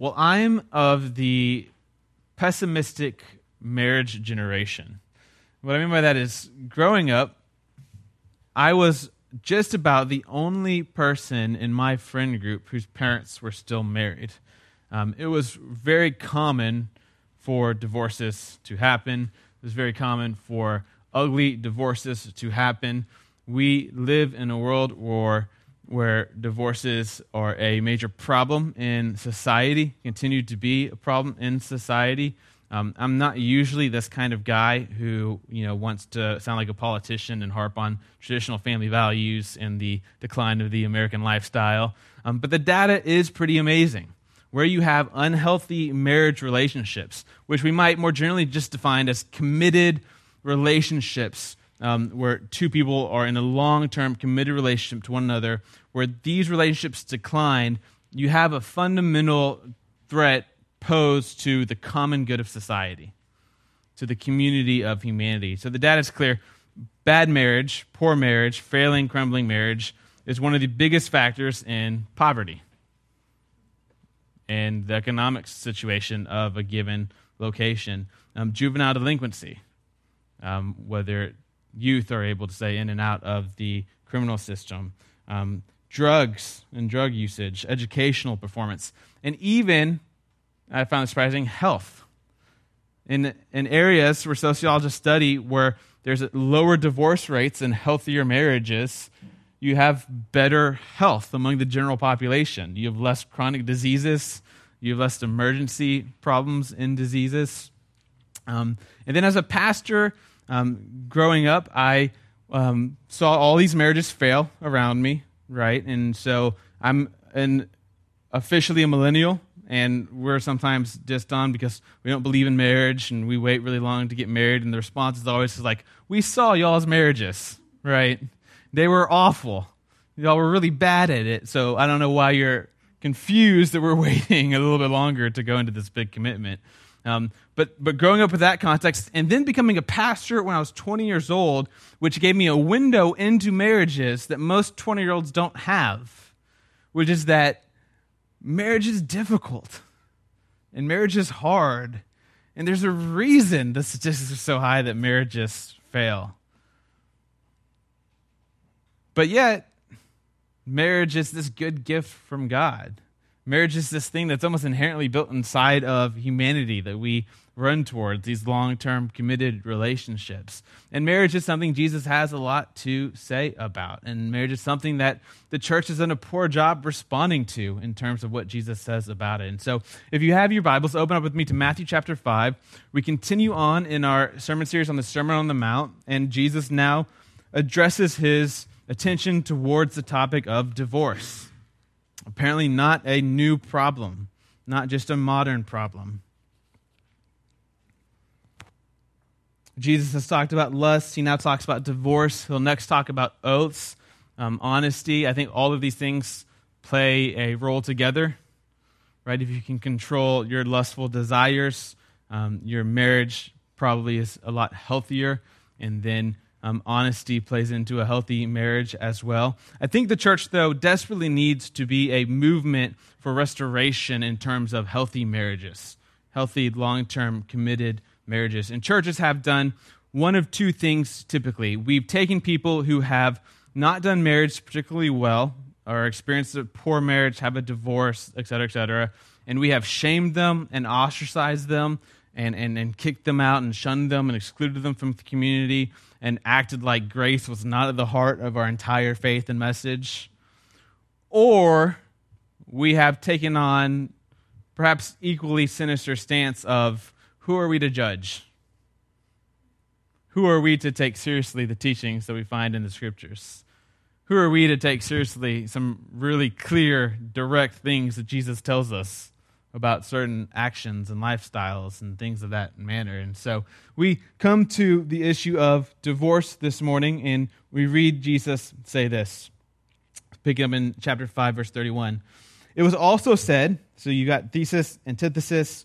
Well, I'm of the pessimistic marriage generation. What I mean by that is growing up, I was just about the only person in my friend group whose parents were still married. Um, it was very common for divorces to happen. It was very common for ugly divorces to happen. We live in a world where, where divorces are a major problem in society, continue to be a problem in society. Um, I'm not usually this kind of guy who you know wants to sound like a politician and harp on traditional family values and the decline of the American lifestyle. Um, but the data is pretty amazing. Where you have unhealthy marriage relationships, which we might more generally just define as committed relationships, um, where two people are in a long term committed relationship to one another, where these relationships decline, you have a fundamental threat posed to the common good of society, to the community of humanity. So the data is clear. Bad marriage, poor marriage, failing, crumbling marriage is one of the biggest factors in poverty and the economic situation of a given location. Um, juvenile delinquency, um, whether youth are able to say in and out of the criminal system, um, drugs and drug usage, educational performance, and even I found surprising health. In, in areas where sociologists study where there's lower divorce rates and healthier marriages, you have better health among the general population. You have less chronic diseases, you have less emergency problems in diseases. Um, and then, as a pastor, um, growing up, I um, saw all these marriages fail around me, right? And so I'm an, officially a millennial and we're sometimes just on because we don't believe in marriage and we wait really long to get married and the response is always like we saw y'all's marriages right? They were awful. Y'all were really bad at it. So i don't know why you're confused that we're waiting a little bit longer to go into this big commitment um, but, but growing up with that context and then becoming a pastor when I was 20 years old, which gave me a window into marriages that most 20 year olds don't have, which is that marriage is difficult and marriage is hard. And there's a reason the statistics are so high that marriages fail. But yet, marriage is this good gift from God. Marriage is this thing that's almost inherently built inside of humanity that we run towards these long term committed relationships. And marriage is something Jesus has a lot to say about. And marriage is something that the church has done a poor job responding to in terms of what Jesus says about it. And so, if you have your Bibles, open up with me to Matthew chapter 5. We continue on in our sermon series on the Sermon on the Mount, and Jesus now addresses his attention towards the topic of divorce. Apparently, not a new problem, not just a modern problem. Jesus has talked about lust. He now talks about divorce. He'll next talk about oaths, um, honesty. I think all of these things play a role together, right? If you can control your lustful desires, um, your marriage probably is a lot healthier. And then um, honesty plays into a healthy marriage as well. I think the church, though, desperately needs to be a movement for restoration in terms of healthy marriages, healthy, long term, committed marriages. And churches have done one of two things typically. We've taken people who have not done marriage particularly well, or experienced a poor marriage, have a divorce, et cetera, et cetera, and we have shamed them and ostracized them and, and, and kicked them out and shunned them and excluded them from the community and acted like grace was not at the heart of our entire faith and message. Or we have taken on perhaps equally sinister stance of who are we to judge? Who are we to take seriously the teachings that we find in the scriptures? Who are we to take seriously some really clear, direct things that Jesus tells us about certain actions and lifestyles and things of that manner? And so we come to the issue of divorce this morning, and we read Jesus say this. Picking up in chapter 5, verse 31. It was also said, so you got thesis, antithesis,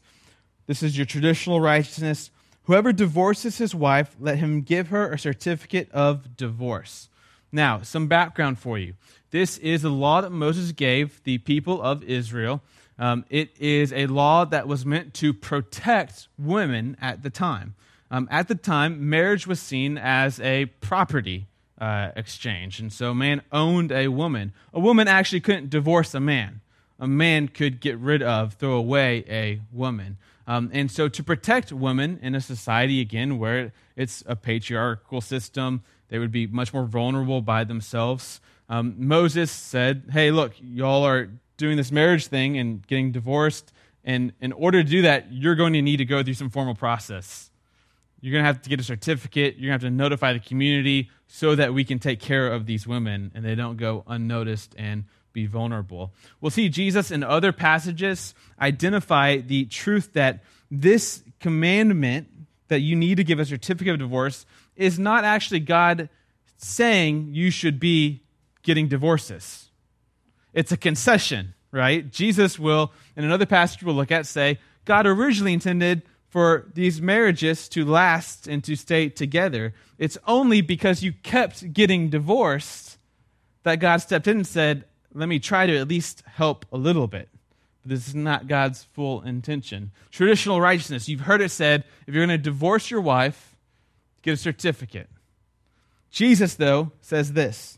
this is your traditional righteousness. Whoever divorces his wife, let him give her a certificate of divorce. Now, some background for you. This is the law that Moses gave the people of Israel Um, it is a law that was meant to protect women at the time. Um, at the time, marriage was seen as a property uh, exchange. And so a man owned a woman. A woman actually couldn't divorce a man. A man could get rid of, throw away a woman. Um, and so to protect women in a society, again, where it's a patriarchal system, they would be much more vulnerable by themselves. Um, Moses said, Hey, look, y'all are doing this marriage thing and getting divorced. And in order to do that, you're going to need to go through some formal process. You're going to have to get a certificate. You're going to have to notify the community so that we can take care of these women and they don't go unnoticed and be vulnerable. We'll see Jesus in other passages identify the truth that this commandment that you need to give a certificate of divorce is not actually God saying you should be getting divorces. It's a concession, right? Jesus will, in another passage we'll look at, say, God originally intended for these marriages to last and to stay together. It's only because you kept getting divorced that God stepped in and said, Let me try to at least help a little bit. But this is not God's full intention. Traditional righteousness, you've heard it said if you're going to divorce your wife, get a certificate. Jesus, though, says this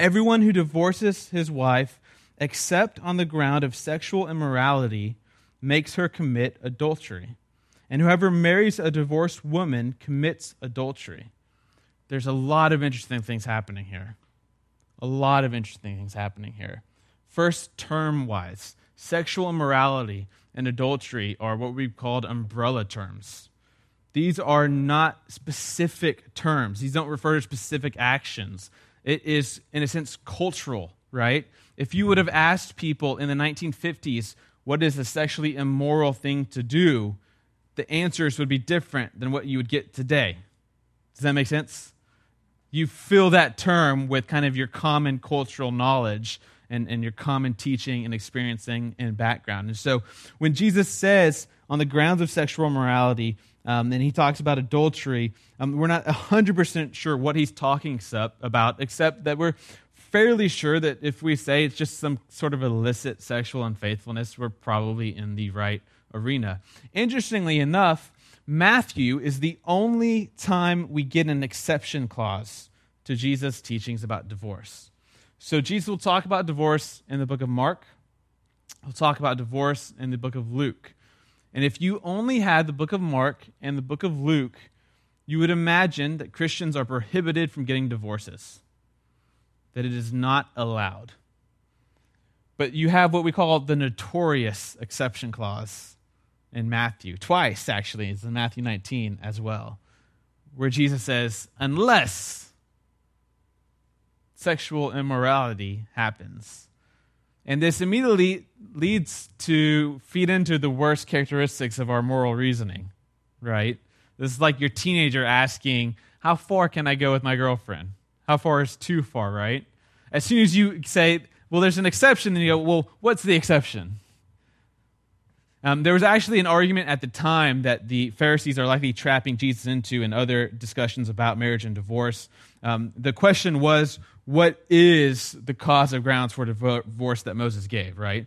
Everyone who divorces his wife, except on the ground of sexual immorality, makes her commit adultery and whoever marries a divorced woman commits adultery. There's a lot of interesting things happening here. A lot of interesting things happening here. First, term wise, sexual immorality and adultery are what we've called umbrella terms. These are not specific terms, these don't refer to specific actions. It is, in a sense, cultural, right? If you would have asked people in the 1950s, what is a sexually immoral thing to do? the answers would be different than what you would get today. Does that make sense? You fill that term with kind of your common cultural knowledge and, and your common teaching and experiencing and background. And so when Jesus says on the grounds of sexual morality, um, and he talks about adultery, um, we're not 100% sure what he's talking about, except that we're fairly sure that if we say it's just some sort of illicit sexual unfaithfulness, we're probably in the right arena. Interestingly enough, Matthew is the only time we get an exception clause to Jesus' teachings about divorce. So Jesus will talk about divorce in the book of Mark. He'll talk about divorce in the book of Luke. And if you only had the book of Mark and the book of Luke, you would imagine that Christians are prohibited from getting divorces, that it is not allowed. But you have what we call the notorious exception clause in Matthew, twice actually, it's in Matthew 19 as well, where Jesus says, unless sexual immorality happens. And this immediately leads to feed into the worst characteristics of our moral reasoning, right? This is like your teenager asking, How far can I go with my girlfriend? How far is too far, right? As soon as you say, Well, there's an exception, then you go, Well, what's the exception? Um, there was actually an argument at the time that the Pharisees are likely trapping Jesus into in other discussions about marriage and divorce. Um, the question was, what is the cause of grounds for divorce that Moses gave, right?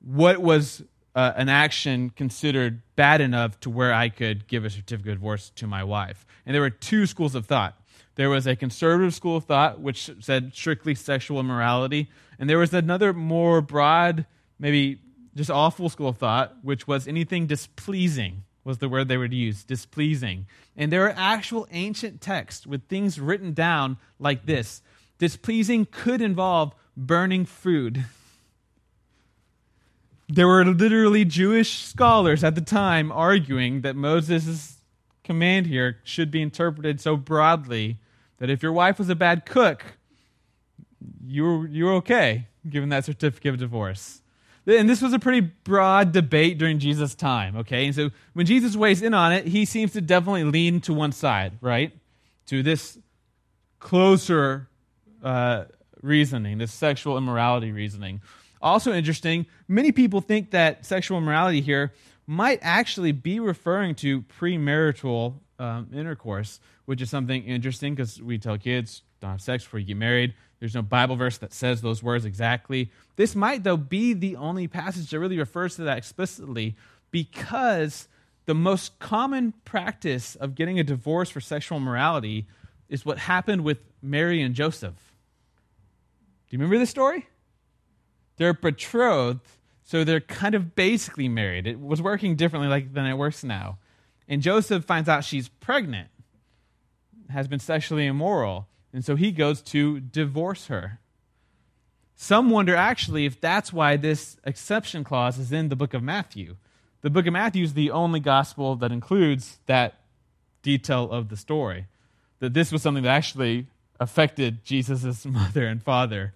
What was uh, an action considered bad enough to where I could give a certificate of divorce to my wife? And there were two schools of thought. There was a conservative school of thought, which said strictly sexual immorality, and there was another more broad, maybe just awful school of thought, which was anything displeasing was the word they would use, displeasing. And there are actual ancient texts with things written down like this. Displeasing could involve burning food. There were literally Jewish scholars at the time arguing that Moses' command here should be interpreted so broadly that if your wife was a bad cook, you were, you were okay given that certificate of divorce. And this was a pretty broad debate during Jesus' time, okay? And so when Jesus weighs in on it, he seems to definitely lean to one side, right? To this closer uh, reasoning, this sexual immorality reasoning. Also interesting, many people think that sexual immorality here might actually be referring to premarital um, intercourse, which is something interesting because we tell kids don't have sex before you get married. There's no Bible verse that says those words exactly. This might, though, be the only passage that really refers to that explicitly because the most common practice of getting a divorce for sexual morality is what happened with Mary and Joseph. Do you remember this story? They're betrothed, so they're kind of basically married. It was working differently like, than it works now. And Joseph finds out she's pregnant, has been sexually immoral, and so he goes to divorce her. Some wonder actually if that's why this exception clause is in the book of Matthew. The book of Matthew is the only gospel that includes that detail of the story. That this was something that actually affected Jesus' mother and father,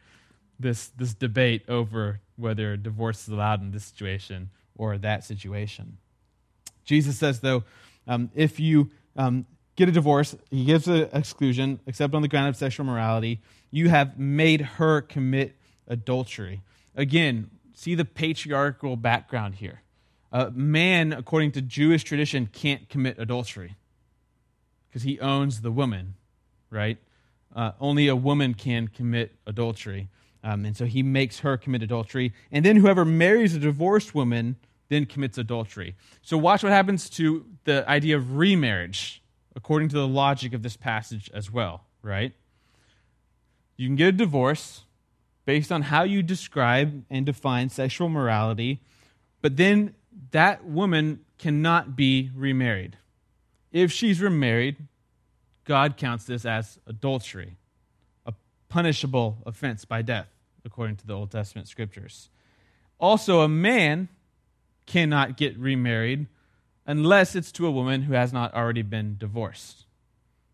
this, this debate over whether divorce is allowed in this situation or that situation. Jesus says, though, um, if you um, get a divorce, he gives an exclusion, except on the ground of sexual morality, you have made her commit adultery. Again, see the patriarchal background here. A man, according to Jewish tradition, can't commit adultery because he owns the woman, right? Uh, only a woman can commit adultery. Um, and so he makes her commit adultery. And then whoever marries a divorced woman then commits adultery. So watch what happens to the idea of remarriage according to the logic of this passage as well, right? You can get a divorce based on how you describe and define sexual morality, but then that woman cannot be remarried. If she's remarried, God counts this as adultery, a punishable offense by death, according to the Old Testament scriptures. Also, a man cannot get remarried unless it's to a woman who has not already been divorced.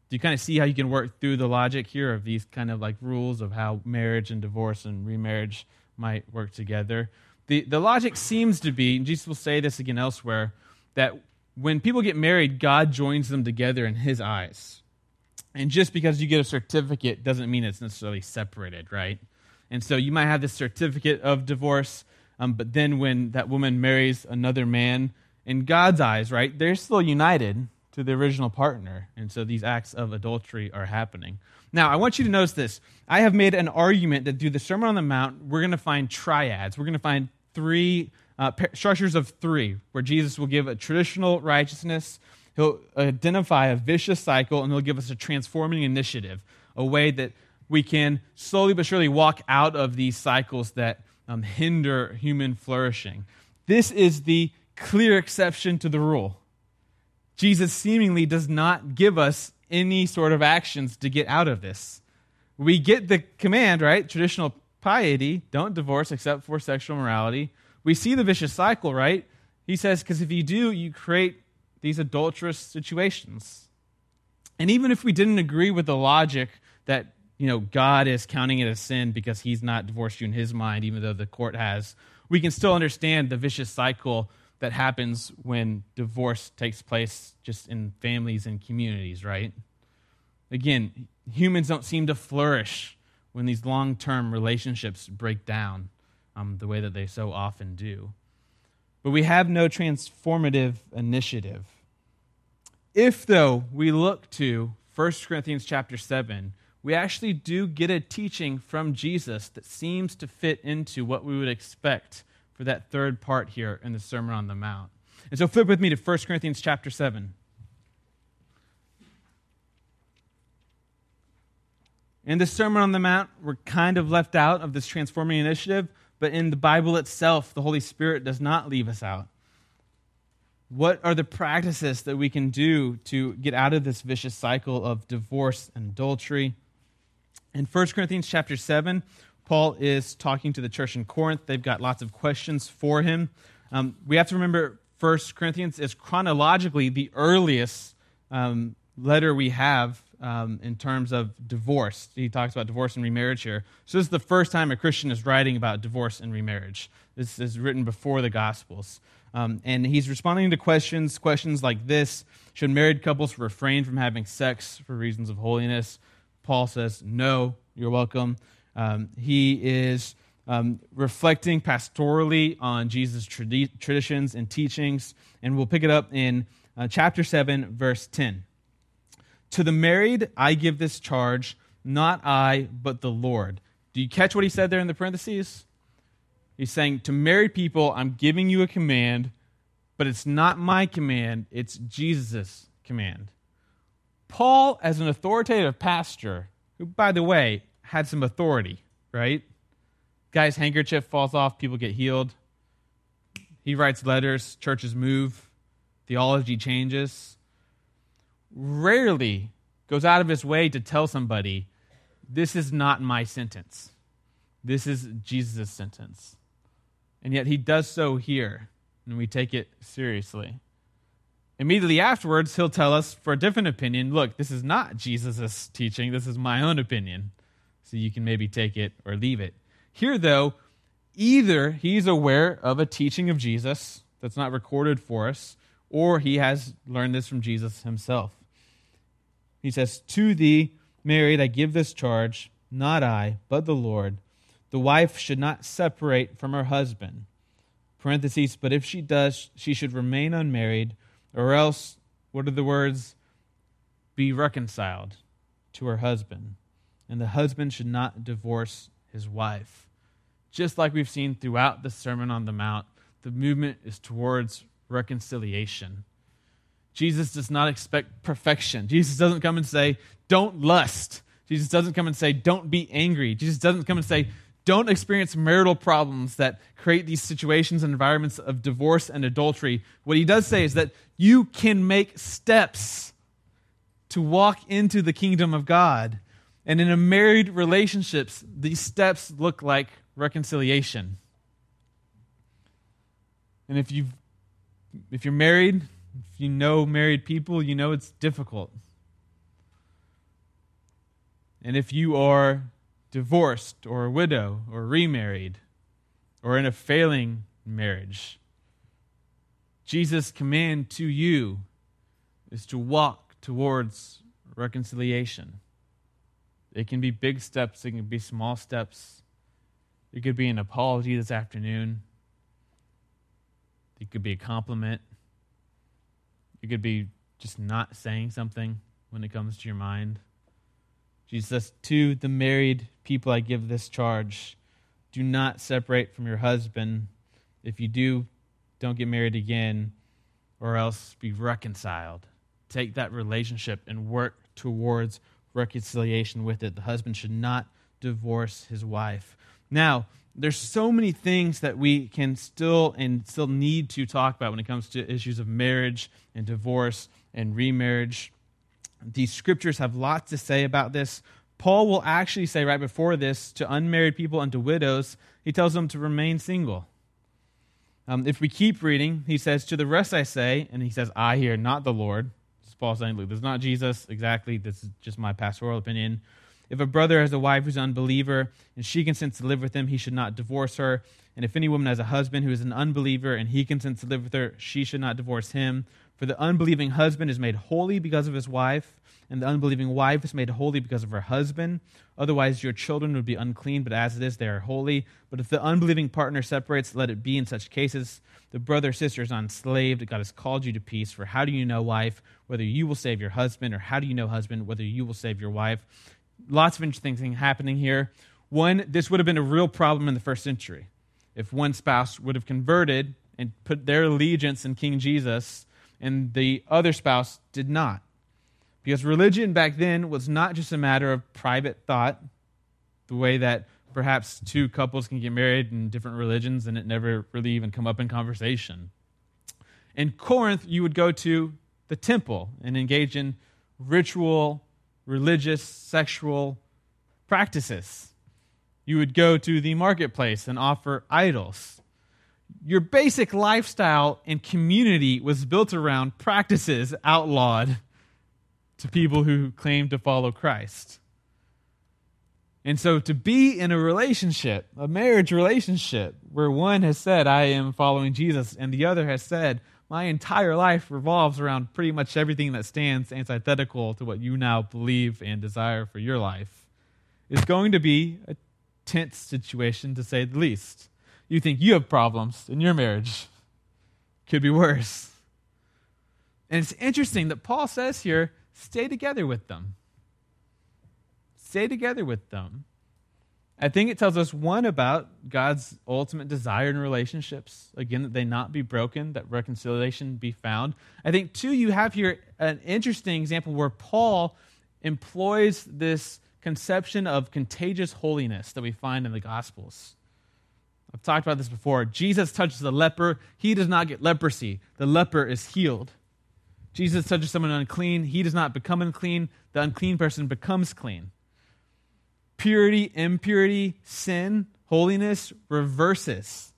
Do you kind of see how you can work through the logic here of these kind of like rules of how marriage and divorce and remarriage might work together? The, the logic seems to be, and Jesus will say this again elsewhere, that when people get married, God joins them together in his eyes. And just because you get a certificate doesn't mean it's necessarily separated, right? And so you might have this certificate of divorce, um, but then when that woman marries another man, in God's eyes, right, they're still united to the original partner. And so these acts of adultery are happening. Now, I want you to notice this. I have made an argument that through the Sermon on the Mount, we're going to find triads. We're going to find three uh, structures of three, where Jesus will give a traditional righteousness, he'll identify a vicious cycle, and he'll give us a transforming initiative, a way that we can slowly but surely walk out of these cycles that um, hinder human flourishing. This is the clear exception to the rule. Jesus seemingly does not give us any sort of actions to get out of this. We get the command, right? Traditional piety don't divorce except for sexual morality. We see the vicious cycle, right? He says, because if you do, you create these adulterous situations. And even if we didn't agree with the logic that, you know, God is counting it as sin because he's not divorced you in his mind, even though the court has, we can still understand the vicious cycle that happens when divorce takes place just in families and communities, right? Again, humans don't seem to flourish when these long term relationships break down um, the way that they so often do. But we have no transformative initiative. If, though, we look to 1 Corinthians chapter 7, we actually do get a teaching from Jesus that seems to fit into what we would expect for that third part here in the Sermon on the Mount. And so flip with me to 1 Corinthians chapter 7. In the Sermon on the Mount, we're kind of left out of this transforming initiative, but in the Bible itself, the Holy Spirit does not leave us out. What are the practices that we can do to get out of this vicious cycle of divorce and adultery? In 1 Corinthians chapter 7, Paul is talking to the church in Corinth. They've got lots of questions for him. Um, we have to remember 1 Corinthians is chronologically the earliest um, letter we have um, in terms of divorce. He talks about divorce and remarriage here. So, this is the first time a Christian is writing about divorce and remarriage. This is written before the Gospels. Um, and he's responding to questions, questions like this Should married couples refrain from having sex for reasons of holiness? Paul says, No, you're welcome. Um, he is um, reflecting pastorally on Jesus' tradi- traditions and teachings, and we'll pick it up in uh, chapter 7, verse 10. To the married, I give this charge not I, but the Lord. Do you catch what he said there in the parentheses? He's saying, To married people, I'm giving you a command, but it's not my command, it's Jesus' command. Paul, as an authoritative pastor, who, by the way, had some authority, right? Guy's handkerchief falls off, people get healed. He writes letters, churches move, theology changes. Rarely goes out of his way to tell somebody, This is not my sentence. This is Jesus' sentence. And yet he does so here, and we take it seriously. Immediately afterwards, he'll tell us for a different opinion look, this is not Jesus' teaching, this is my own opinion. So you can maybe take it or leave it. Here, though, either he's aware of a teaching of Jesus that's not recorded for us, or he has learned this from Jesus himself. He says, To thee, married, I give this charge, not I, but the Lord. The wife should not separate from her husband. Parentheses, but if she does, she should remain unmarried, or else, what are the words? Be reconciled to her husband. And the husband should not divorce his wife. Just like we've seen throughout the Sermon on the Mount, the movement is towards reconciliation. Jesus does not expect perfection. Jesus doesn't come and say, don't lust. Jesus doesn't come and say, don't be angry. Jesus doesn't come and say, don't experience marital problems that create these situations and environments of divorce and adultery. What he does say is that you can make steps to walk into the kingdom of God. And in a married relationships, these steps look like reconciliation. And if you if you're married, if you know married people, you know it's difficult. And if you are divorced or a widow or remarried or in a failing marriage, Jesus' command to you is to walk towards reconciliation. It can be big steps, it can be small steps. It could be an apology this afternoon. It could be a compliment. It could be just not saying something when it comes to your mind. Jesus To the married people I give this charge do not separate from your husband. If you do, don't get married again, or else be reconciled. Take that relationship and work towards reconciliation with it. The husband should not divorce his wife. Now, there's so many things that we can still and still need to talk about when it comes to issues of marriage and divorce and remarriage. These scriptures have lots to say about this. Paul will actually say right before this to unmarried people and to widows, he tells them to remain single. Um, if we keep reading, he says, To the rest I say, and he says, I here, not the Lord. Paul saying, Look, this is not Jesus exactly. This is just my pastoral opinion. If a brother has a wife who's an unbeliever and she consents to live with him, he should not divorce her. And if any woman has a husband who is an unbeliever and he consents to live with her, she should not divorce him. For the unbelieving husband is made holy because of his wife, and the unbelieving wife is made holy because of her husband. Otherwise, your children would be unclean, but as it is, they are holy. But if the unbelieving partner separates, let it be in such cases. The brother or sister is enslaved. God has called you to peace. For how do you know, wife, whether you will save your husband, or how do you know, husband, whether you will save your wife? lots of interesting things happening here. One, this would have been a real problem in the first century. If one spouse would have converted and put their allegiance in King Jesus, and the other spouse did not. Because religion back then was not just a matter of private thought, the way that perhaps two couples can get married in different religions and it never really even come up in conversation. In Corinth, you would go to the temple and engage in ritual religious sexual practices. You would go to the marketplace and offer idols. Your basic lifestyle and community was built around practices outlawed to people who claim to follow Christ. And so to be in a relationship, a marriage relationship, where one has said, I am following Jesus, and the other has said, my entire life revolves around pretty much everything that stands antithetical to what you now believe and desire for your life, is going to be a tense situation to say the least. You think you have problems in your marriage, could be worse. And it's interesting that Paul says here stay together with them. stay together with them. I think it tells us one about God's ultimate desire in relationships. Again, that they not be broken, that reconciliation be found. I think, two, you have here an interesting example where Paul employs this conception of contagious holiness that we find in the Gospels. I've talked about this before. Jesus touches a leper, he does not get leprosy, the leper is healed. Jesus touches someone unclean, he does not become unclean, the unclean person becomes clean purity, impurity, sin, holiness reverses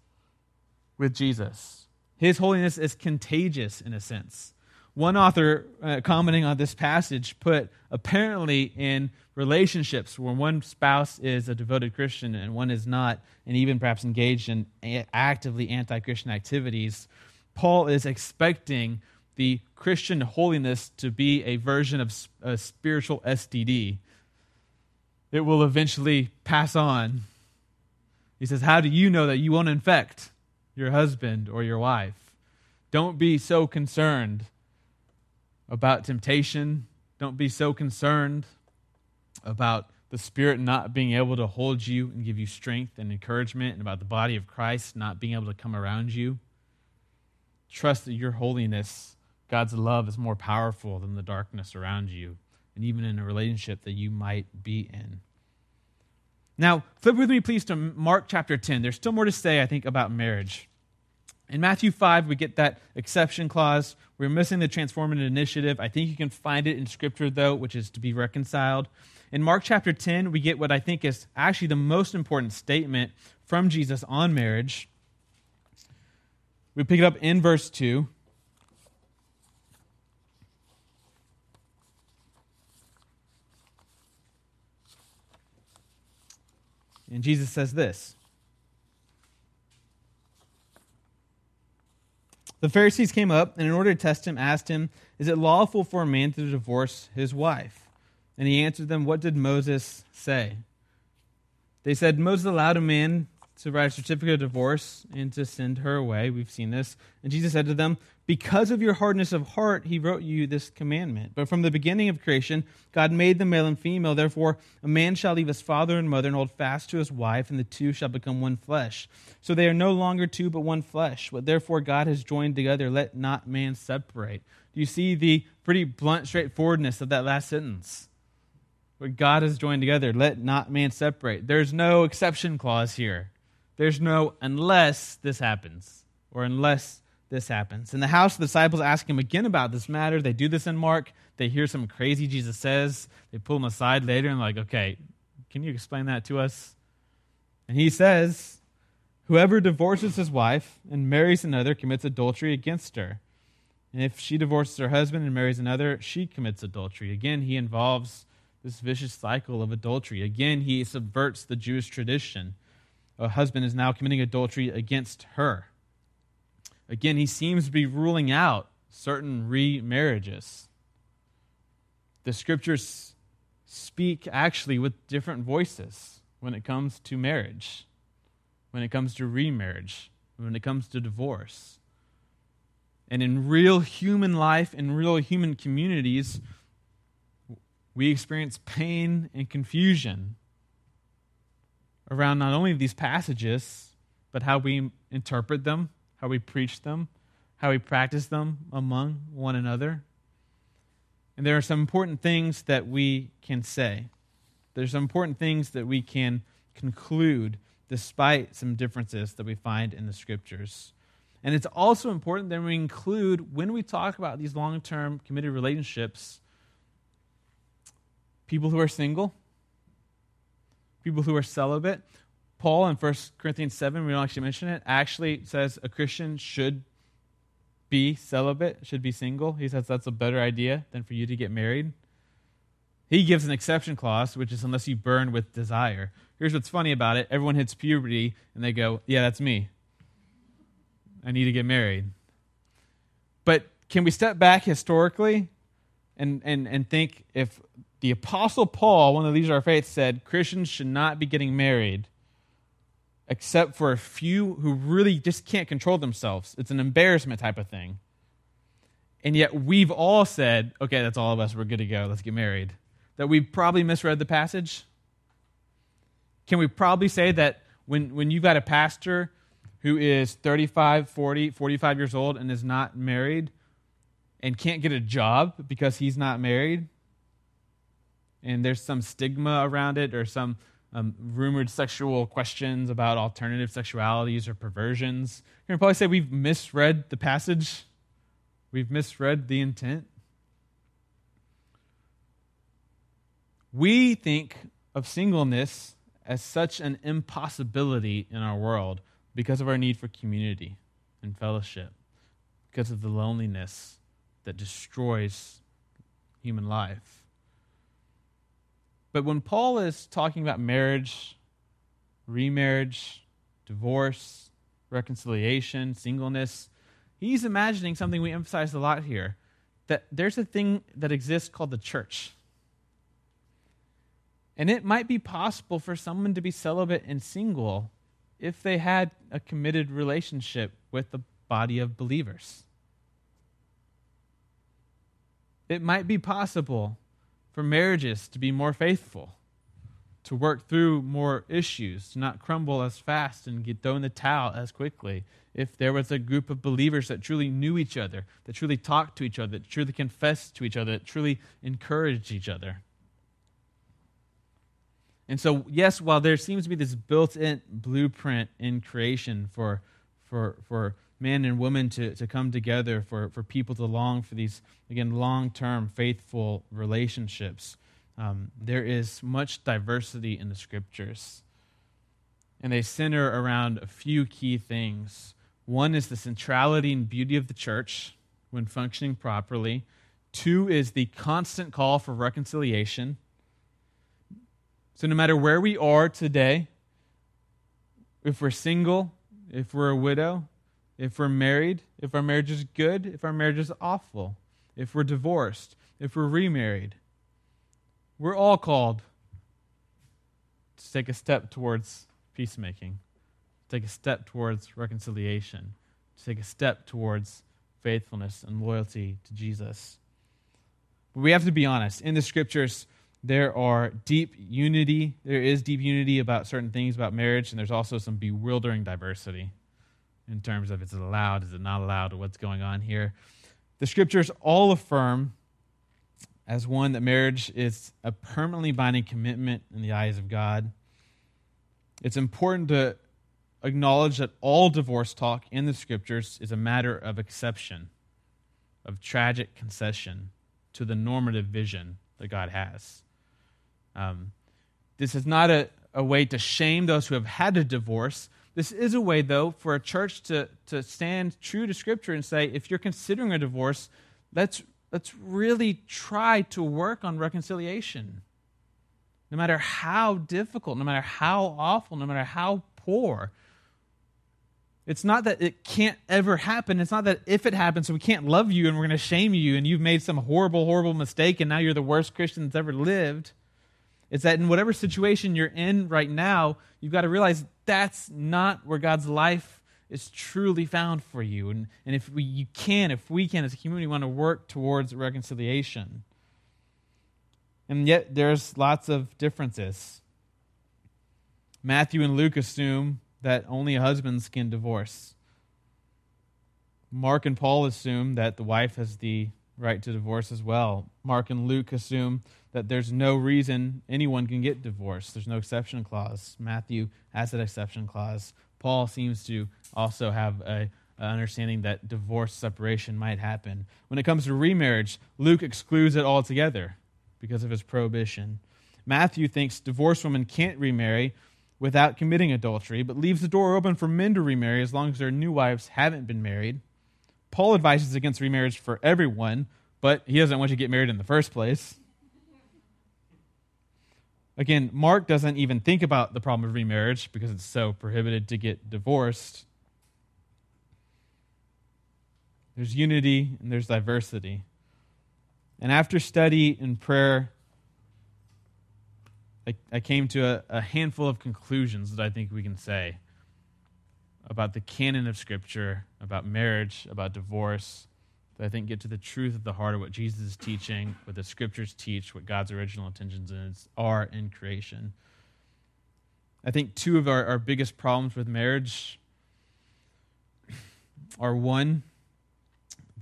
with Jesus. His holiness is contagious in a sense. One author uh, commenting on this passage put apparently in relationships where one spouse is a devoted Christian and one is not, and even perhaps engaged in actively anti Christian activities, Paul is expecting the Christian holiness to be a version of a spiritual STD it will eventually pass on. He says, How do you know that you won't infect your husband or your wife? Don't be so concerned about temptation. Don't be so concerned about the Spirit not being able to hold you and give you strength and encouragement, and about the body of Christ not being able to come around you. Trust that your holiness, God's love, is more powerful than the darkness around you and even in a relationship that you might be in. Now, flip with me, please, to Mark chapter 10. There's still more to say, I think, about marriage. In Matthew 5, we get that exception clause. We're missing the transformative initiative. I think you can find it in Scripture, though, which is to be reconciled. In Mark chapter 10, we get what I think is actually the most important statement from Jesus on marriage. We pick it up in verse 2. And Jesus says this The Pharisees came up, and in order to test him, asked him, Is it lawful for a man to divorce his wife? And he answered them, What did Moses say? They said, Moses allowed a man to write a certificate of divorce and to send her away. We've seen this. And Jesus said to them, Because of your hardness of heart, he wrote you this commandment. But from the beginning of creation, God made them male and female. Therefore, a man shall leave his father and mother and hold fast to his wife, and the two shall become one flesh. So they are no longer two, but one flesh. What therefore God has joined together, let not man separate. Do you see the pretty blunt straightforwardness of that last sentence? What God has joined together, let not man separate. There's no exception clause here. There's no unless this happens or unless this happens. In the house, the disciples ask him again about this matter. They do this in Mark. They hear some crazy Jesus says. They pull him aside later and, like, okay, can you explain that to us? And he says, Whoever divorces his wife and marries another commits adultery against her. And if she divorces her husband and marries another, she commits adultery. Again, he involves this vicious cycle of adultery. Again, he subverts the Jewish tradition a husband is now committing adultery against her. Again, he seems to be ruling out certain remarriages. The scriptures speak actually with different voices when it comes to marriage, when it comes to remarriage, when it comes to divorce. And in real human life, in real human communities, we experience pain and confusion around not only these passages, but how we interpret them, how we preach them, how we practice them among one another. And there are some important things that we can say. There's some important things that we can conclude despite some differences that we find in the scriptures. And it's also important that we include, when we talk about these long term committed relationships, people who are single, people who are celibate. Paul in 1 Corinthians 7, we don't actually mention it, actually says a Christian should be celibate, should be single. He says that's a better idea than for you to get married. He gives an exception clause, which is unless you burn with desire. Here's what's funny about it everyone hits puberty and they go, Yeah, that's me. I need to get married. But can we step back historically and, and, and think if the Apostle Paul, one of the leaders of our faith, said Christians should not be getting married except for a few who really just can't control themselves. It's an embarrassment type of thing. And yet we've all said, okay, that's all of us. We're good to go. Let's get married. that we probably misread the passage? Can we probably say that when, when you've got a pastor who is 35, 40, 45 years old and is not married and can't get a job because he's not married, and there's some stigma around it or some um, rumored sexual questions about alternative sexualities or perversions, You can we probably say we've misread the passage? We've misread the intent? We think of singleness as such an impossibility in our world because of our need for community and fellowship, because of the loneliness that destroys human life. But when Paul is talking about marriage, remarriage, divorce, reconciliation, singleness, he's imagining something we emphasize a lot here that there's a thing that exists called the church. And it might be possible for someone to be celibate and single if they had a committed relationship with the body of believers. It might be possible for marriages to be more faithful, to work through more issues, to not crumble as fast and get thrown the towel as quickly. If there was a group of believers that truly knew each other, that truly talked to each other, that truly confessed to each other, that truly encouraged each other. And so, yes, while there seems to be this built in blueprint in creation for, for, for man and woman to, to come together, for, for people to long for these, again, long term, faithful relationships. Um, there is much diversity in the scriptures. And they center around a few key things. One is the centrality and beauty of the church when functioning properly, two is the constant call for reconciliation. So, no matter where we are today, if we're single, if we're a widow, if we're married, if our marriage is good, if our marriage is awful, if we're divorced, if we're remarried. We're all called to take a step towards peacemaking, to take a step towards reconciliation, to take a step towards faithfulness and loyalty to Jesus. But we have to be honest. In the scriptures, there are deep unity. There is deep unity about certain things about marriage, and there's also some bewildering diversity in terms of is it allowed, is it not allowed, what's going on here. The scriptures all affirm, as one, that marriage is a permanently binding commitment in the eyes of God. It's important to acknowledge that all divorce talk in the scriptures is a matter of exception, of tragic concession to the normative vision that God has. Um, this is not a, a way to shame those who have had a divorce, this is a way, though, for a church to, to stand true to Scripture and say, if you're considering a divorce, let's, let's really try to work on reconciliation. No matter how difficult, no matter how awful, no matter how poor. It's not that it can't ever happen. It's not that if it happens, we can't love you and we're going to shame you and you've made some horrible, horrible mistake and now you're the worst Christian that's ever lived. It's that in whatever situation you're in right now, you've got to realize that's not where God's life is truly found for you. And, and if we, you can, if we can as a community, want to work towards reconciliation. And yet, there's lots of differences. Matthew and Luke assume that only husbands can divorce. Mark and Paul assume that the wife has the right to divorce as well. Mark and Luke assume that there's no reason anyone can get divorced. There's no exception clause. Matthew has that exception clause. Paul seems to also have a, a understanding that divorce separation might happen. When it comes to remarriage, Luke excludes it altogether because of his prohibition. Matthew thinks divorced women can't remarry without committing adultery, but leaves the door open for men to remarry as long as their new wives haven't been married. Paul advises against remarriage for everyone, but he doesn't want you to get married in the first place. Again, Mark doesn't even think about the problem of remarriage because it's so prohibited to get divorced. There's unity and there's diversity. And after study and prayer, I, I came to a, a handful of conclusions that I think we can say about the canon of Scripture, about marriage, about divorce, I think get to the truth of the heart of what Jesus is teaching, what the scriptures teach, what God's original intentions is, are in creation. I think two of our, our biggest problems with marriage are one,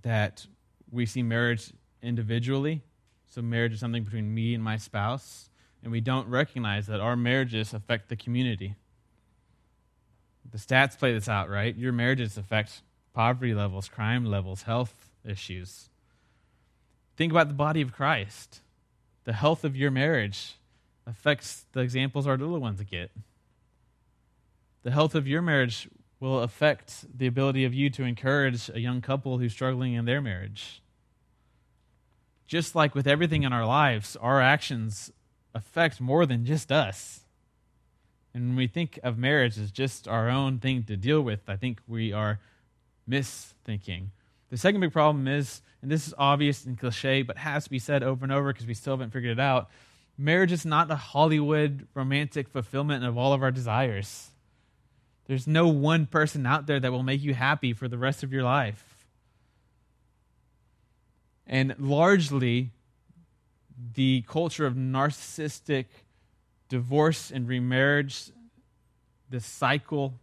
that we see marriage individually. So, marriage is something between me and my spouse, and we don't recognize that our marriages affect the community. The stats play this out, right? Your marriages affect poverty levels, crime levels, health issues. Think about the body of Christ. The health of your marriage affects the examples our little ones get. The health of your marriage will affect the ability of you to encourage a young couple who's struggling in their marriage. Just like with everything in our lives, our actions affect more than just us. And when we think of marriage as just our own thing to deal with, I think we are misthinking. The second big problem is, and this is obvious and cliche, but has to be said over and over because we still haven't figured it out marriage is not a Hollywood romantic fulfillment of all of our desires. There's no one person out there that will make you happy for the rest of your life. And largely, the culture of narcissistic divorce and remarriage, this cycle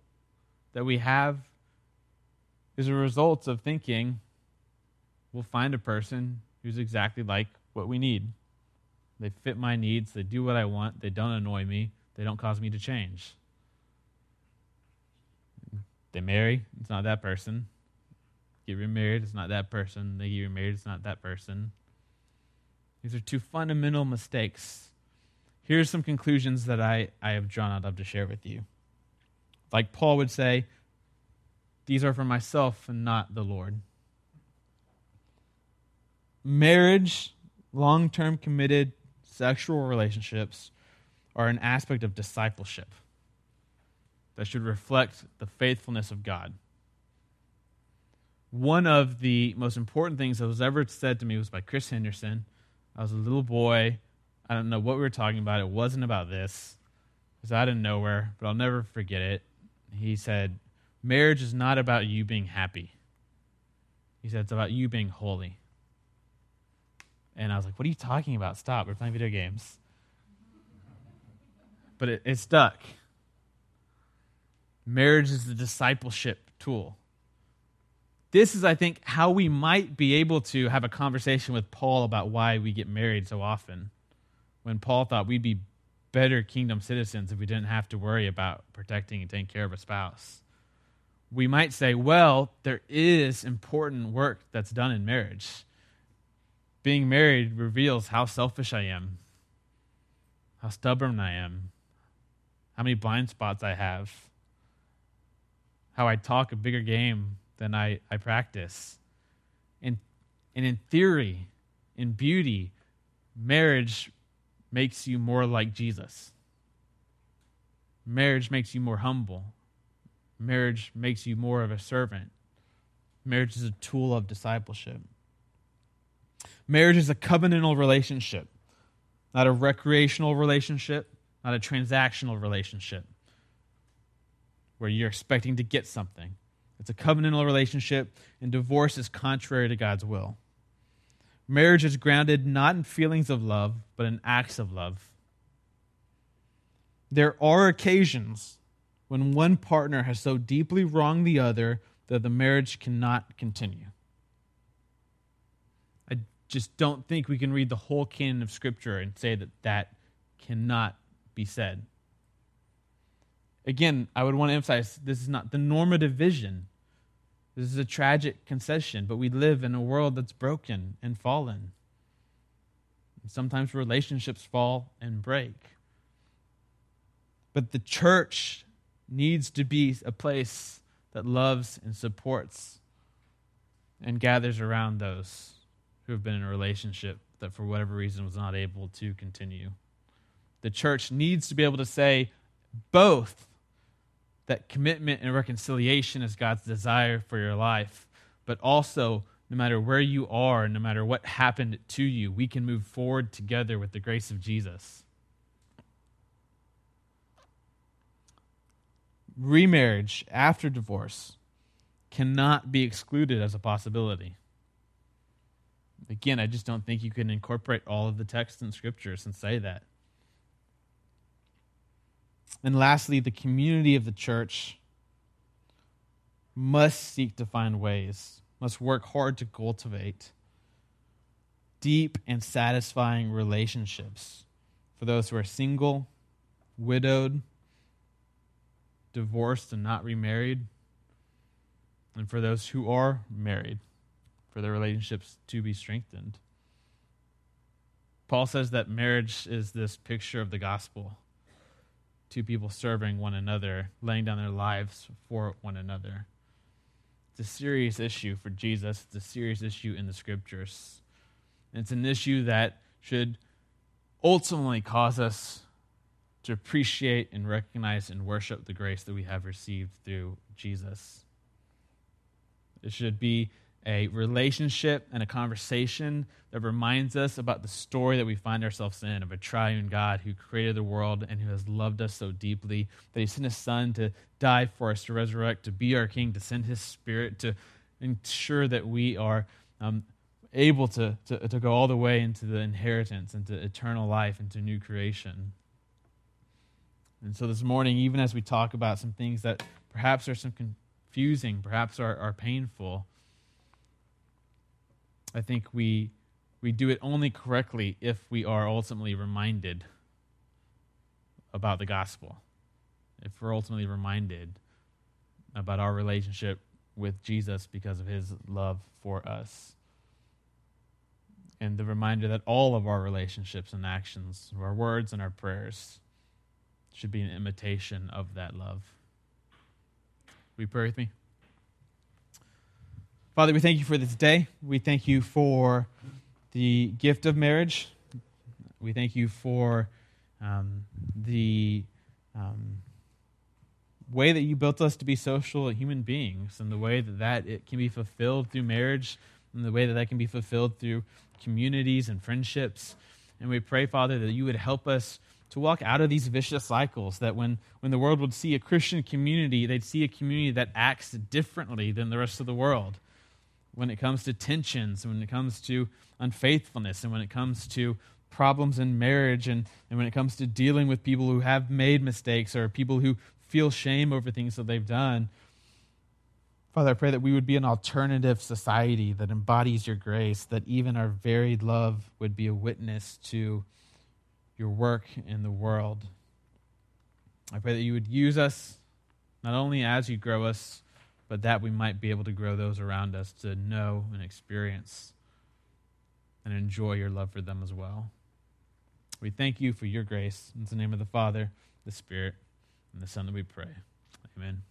that we have, is a result of thinking we'll find a person who's exactly like what we need. They fit my needs, they do what I want, they don't annoy me, they don't cause me to change. They marry, it's not that person. Get remarried, it's not that person. They get remarried, it's not that person. These are two fundamental mistakes. Here's some conclusions that I, I have drawn out of to share with you. Like Paul would say, these are for myself and not the Lord. Marriage, long term committed sexual relationships, are an aspect of discipleship that should reflect the faithfulness of God. One of the most important things that was ever said to me was by Chris Henderson. I was a little boy. I don't know what we were talking about. It wasn't about this. It was out of nowhere, but I'll never forget it. He said, Marriage is not about you being happy. He said, It's about you being holy. And I was like, What are you talking about? Stop. We're playing video games. But it, it stuck. Marriage is the discipleship tool. This is, I think, how we might be able to have a conversation with Paul about why we get married so often. When Paul thought we'd be better kingdom citizens if we didn't have to worry about protecting and taking care of a spouse. We might say, well, there is important work that's done in marriage. Being married reveals how selfish I am, how stubborn I am, how many blind spots I have how I talk a bigger game than I, I practice. And, and in theory, in beauty, marriage makes you more like Jesus. Marriage makes you more humble. Marriage makes you more of a servant. Marriage is a tool of discipleship. Marriage is a covenantal relationship, not a recreational relationship, not a transactional relationship where you're expecting to get something. It's a covenantal relationship, and divorce is contrary to God's will. Marriage is grounded not in feelings of love, but in acts of love. There are occasions when one partner has so deeply wronged the other that the marriage cannot continue. I just don't think we can read the whole canon of Scripture and say that that cannot be said. Again, I would want to emphasize this is not the normative vision. This is a tragic concession, but we live in a world that's broken and fallen. Sometimes relationships fall and break. But the church needs to be a place that loves and supports and gathers around those who have been in a relationship that for whatever reason was not able to continue. The church needs to be able to say both that commitment and reconciliation is God's desire for your life, but also no matter where you are, no matter what happened to you, we can move forward together with the grace of Jesus. Remarriage after divorce cannot be excluded as a possibility. Again, I just don't think you can incorporate all of the texts in scriptures and say that. And lastly, the community of the church must seek to find ways, must work hard to cultivate deep and satisfying relationships for those who are single, widowed, divorced, and not remarried, and for those who are married, for their relationships to be strengthened. Paul says that marriage is this picture of the gospel two people serving one another, laying down their lives for one another. It's a serious issue for Jesus, it's a serious issue in the scriptures. And it's an issue that should ultimately cause us to appreciate and recognize and worship the grace that we have received through Jesus. It should be a relationship and a conversation that reminds us about the story that we find ourselves in of a triune God who created the world and who has loved us so deeply that he sent his son to die for us, to resurrect, to be our king, to send his spirit to ensure that we are um, able to, to, to go all the way into the inheritance, into eternal life, into new creation. And so this morning, even as we talk about some things that perhaps are some confusing, perhaps are, are painful, I think we, we do it only correctly if we are ultimately reminded about the gospel. If we're ultimately reminded about our relationship with Jesus because of his love for us. And the reminder that all of our relationships and actions, our words and our prayers, should be an imitation of that love. Will you pray with me? Father, we thank you for this day. We thank you for the gift of marriage. We thank you for um, the um, way that you built us to be social human beings and the way that, that it can be fulfilled through marriage and the way that that can be fulfilled through communities and friendships. And we pray, Father, that you would help us to walk out of these vicious cycles, that when, when the world would see a Christian community, they'd see a community that acts differently than the rest of the world when it comes to tensions, when it comes to unfaithfulness, and when it comes to problems in marriage, and, and when it comes to dealing with people who have made mistakes or people who feel shame over things that they've done. Father, I pray that we would be an alternative society that embodies your grace, that even our varied love would be a witness to your work in the world. I pray that you would use us not only as you grow us, but that we might be able to grow those around us to know and experience and enjoy your love for them as well. We thank you for your grace. In the name of the Father, the Spirit, and the Son that we pray. Amen.